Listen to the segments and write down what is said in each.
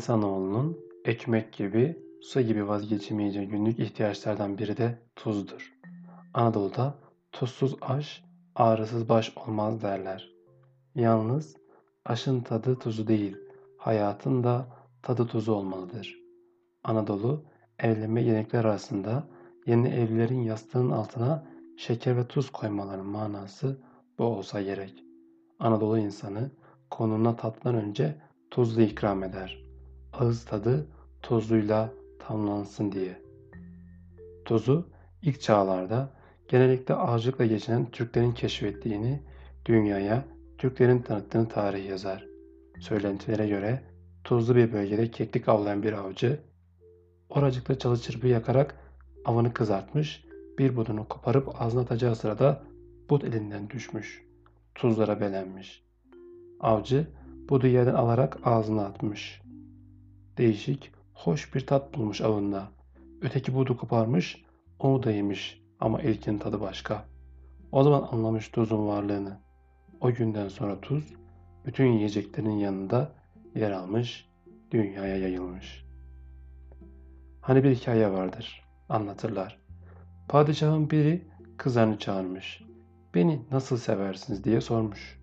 İnsanoğlunun ekmek gibi, su gibi vazgeçemeyeceği günlük ihtiyaçlardan biri de tuzdur. Anadolu'da tuzsuz aş, ağrısız baş olmaz derler. Yalnız aşın tadı tuzu değil, hayatın da tadı tuzu olmalıdır. Anadolu evlenme gelenekler arasında yeni evlilerin yastığının altına şeker ve tuz koymaların manası bu olsa gerek. Anadolu insanı konuna tattan önce tuzlu ikram eder. Ağız tadı tuzluyla tamlansın diye. Tuzu ilk çağlarda genellikle ağacılıkla geçinen Türklerin keşfettiğini, dünyaya Türklerin tanıttığını tarih yazar. Söylentilere göre tuzlu bir bölgede keklik avlayan bir avcı, oracıkta çalı çırpı yakarak avını kızartmış, bir budunu koparıp ağzına atacağı sırada bud elinden düşmüş, tuzlara belenmiş. Avcı budu yerden alarak ağzına atmış. Değişik, hoş bir tat bulmuş avında. Öteki budu koparmış, onu da yemiş ama ilkin tadı başka. O zaman anlamış tuzun varlığını. O günden sonra tuz, bütün yiyeceklerin yanında yer almış, dünyaya yayılmış. Hani bir hikaye vardır, anlatırlar. Padişahın biri kızlarını çağırmış. Beni nasıl seversiniz diye sormuş.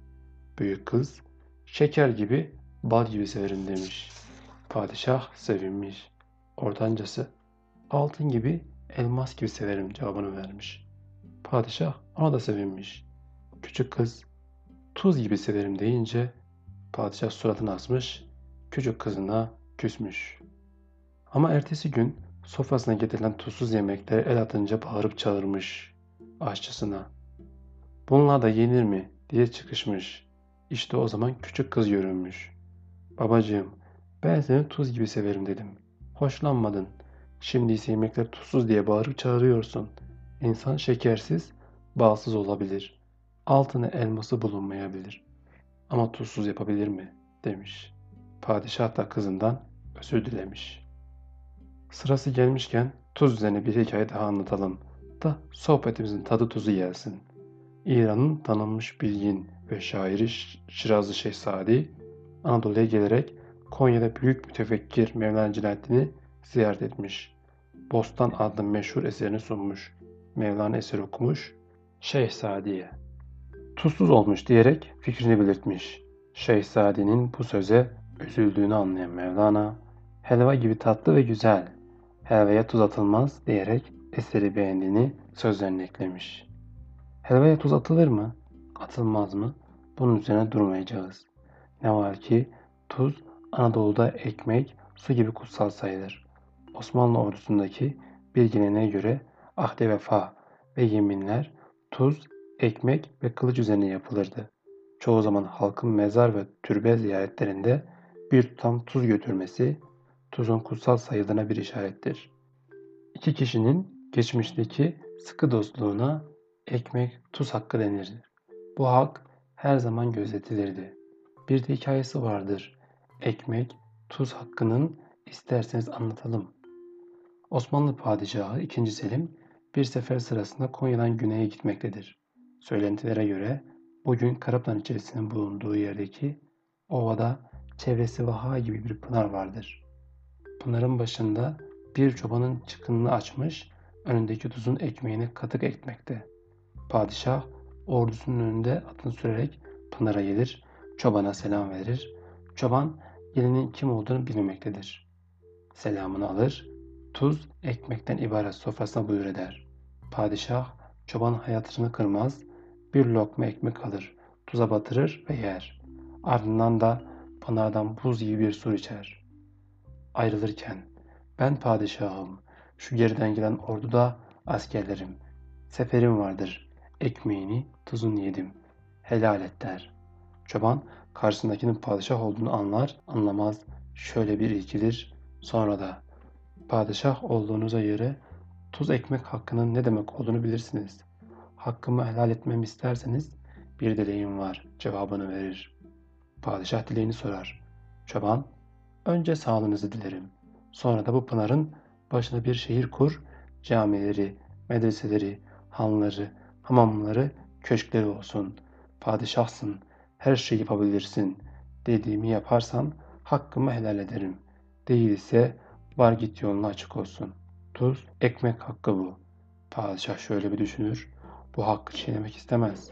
Büyük kız, şeker gibi, bal gibi severim demiş. Padişah sevinmiş. Ortancası, altın gibi, elmas gibi severim cevabını vermiş. Padişah ona da sevinmiş. Küçük kız, tuz gibi severim deyince padişah suratını asmış, küçük kızına küsmüş. Ama ertesi gün sofrasına getirilen tuzsuz yemeklere el atınca bağırıp çağırmış aşçısına. Bunlar da yenir mi diye çıkışmış. İşte o zaman küçük kız görünmüş. Babacığım ben seni tuz gibi severim dedim. Hoşlanmadın. Şimdi ise yemekler tuzsuz diye bağırıp çağırıyorsun. İnsan şekersiz, bağsız olabilir. Altına elması bulunmayabilir. Ama tuzsuz yapabilir mi? demiş. Padişah da kızından özür dilemiş. Sırası gelmişken tuz üzerine bir hikaye daha anlatalım da sohbetimizin tadı tuzu gelsin. İran'ın tanınmış bilgin ve şairi Şirazlı Şehzadi Anadolu'ya gelerek Konya'da büyük mütefekkir Mevlana Celaleddin'i ziyaret etmiş. Bostan adlı meşhur eserini sunmuş. Mevlana eseri okumuş. Şehzadiye. Tuzsuz olmuş diyerek fikrini belirtmiş. Şehzadi'nin bu söze üzüldüğünü anlayan Mevlana, helva gibi tatlı ve güzel, helvaya tuz atılmaz diyerek eseri beğendiğini sözlerine eklemiş. Helvaya tuz atılır mı? Atılmaz mı? Bunun üzerine durmayacağız. Ne var ki tuz Anadolu'da ekmek, su gibi kutsal sayılır. Osmanlı ordusundaki bilgilerine göre ahde vefa ve yeminler tuz, ekmek ve kılıç üzerine yapılırdı. Çoğu zaman halkın mezar ve türbe ziyaretlerinde bir tutam tuz götürmesi tuzun kutsal sayıldığına bir işarettir. İki kişinin geçmişteki sıkı dostluğuna ekmek tuz hakkı denir. Bu hak her zaman gözetilirdi. Bir de hikayesi vardır. Ekmek, tuz hakkının isterseniz anlatalım. Osmanlı padişahı 2. Selim bir sefer sırasında Konya'dan güneye gitmektedir. Söylentilere göre bugün Karapınar içerisinin bulunduğu yerdeki ovada çevresi vaha gibi bir pınar vardır. Pınarın başında bir çobanın çıkınını açmış, önündeki tuzun ekmeğini katık ekmekte. Padişah ordusunun önünde atını sürerek Pınar'a gelir, çobana selam verir. Çoban gelinin kim olduğunu bilmemektedir. Selamını alır, tuz ekmekten ibaret sofrasına buyur eder. Padişah çoban hayatını kırmaz, bir lokma ekmek alır, tuza batırır ve yer. Ardından da pınardan buz gibi bir su içer. Ayrılırken ben padişahım, şu geriden gelen orduda askerlerim, seferim vardır, ekmeğini, tuzunu yedim, helal et der. Çoban karşısındakinin padişah olduğunu anlar, anlamaz, şöyle bir ilgilir, sonra da padişah olduğunuza göre tuz ekmek hakkının ne demek olduğunu bilirsiniz. Hakkımı helal etmemi isterseniz bir dileğim var cevabını verir. Padişah dileğini sorar. Çoban, önce sağlığınızı dilerim. Sonra da bu pınarın başına bir şehir kur, camileri, medreseleri, hanları, hamamları, köşkleri olsun. Padişahsın, her şeyi yapabilirsin. Dediğimi yaparsan hakkımı helal ederim. Değil ise var git yolun açık olsun. Tuz, ekmek hakkı bu. Padişah şöyle bir düşünür. Bu hakkı çiğnemek istemez.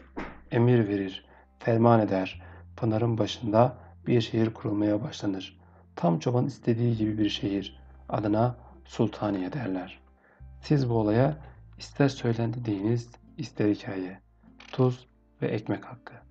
Emir verir, ferman eder. Pınarın başında bir şehir kurulmaya başlanır. Tam çoban istediği gibi bir şehir. Adına Sultaniye derler. Siz bu olaya ister söylendi deyiniz, ister hikaye. Tuz ve ekmek hakkı.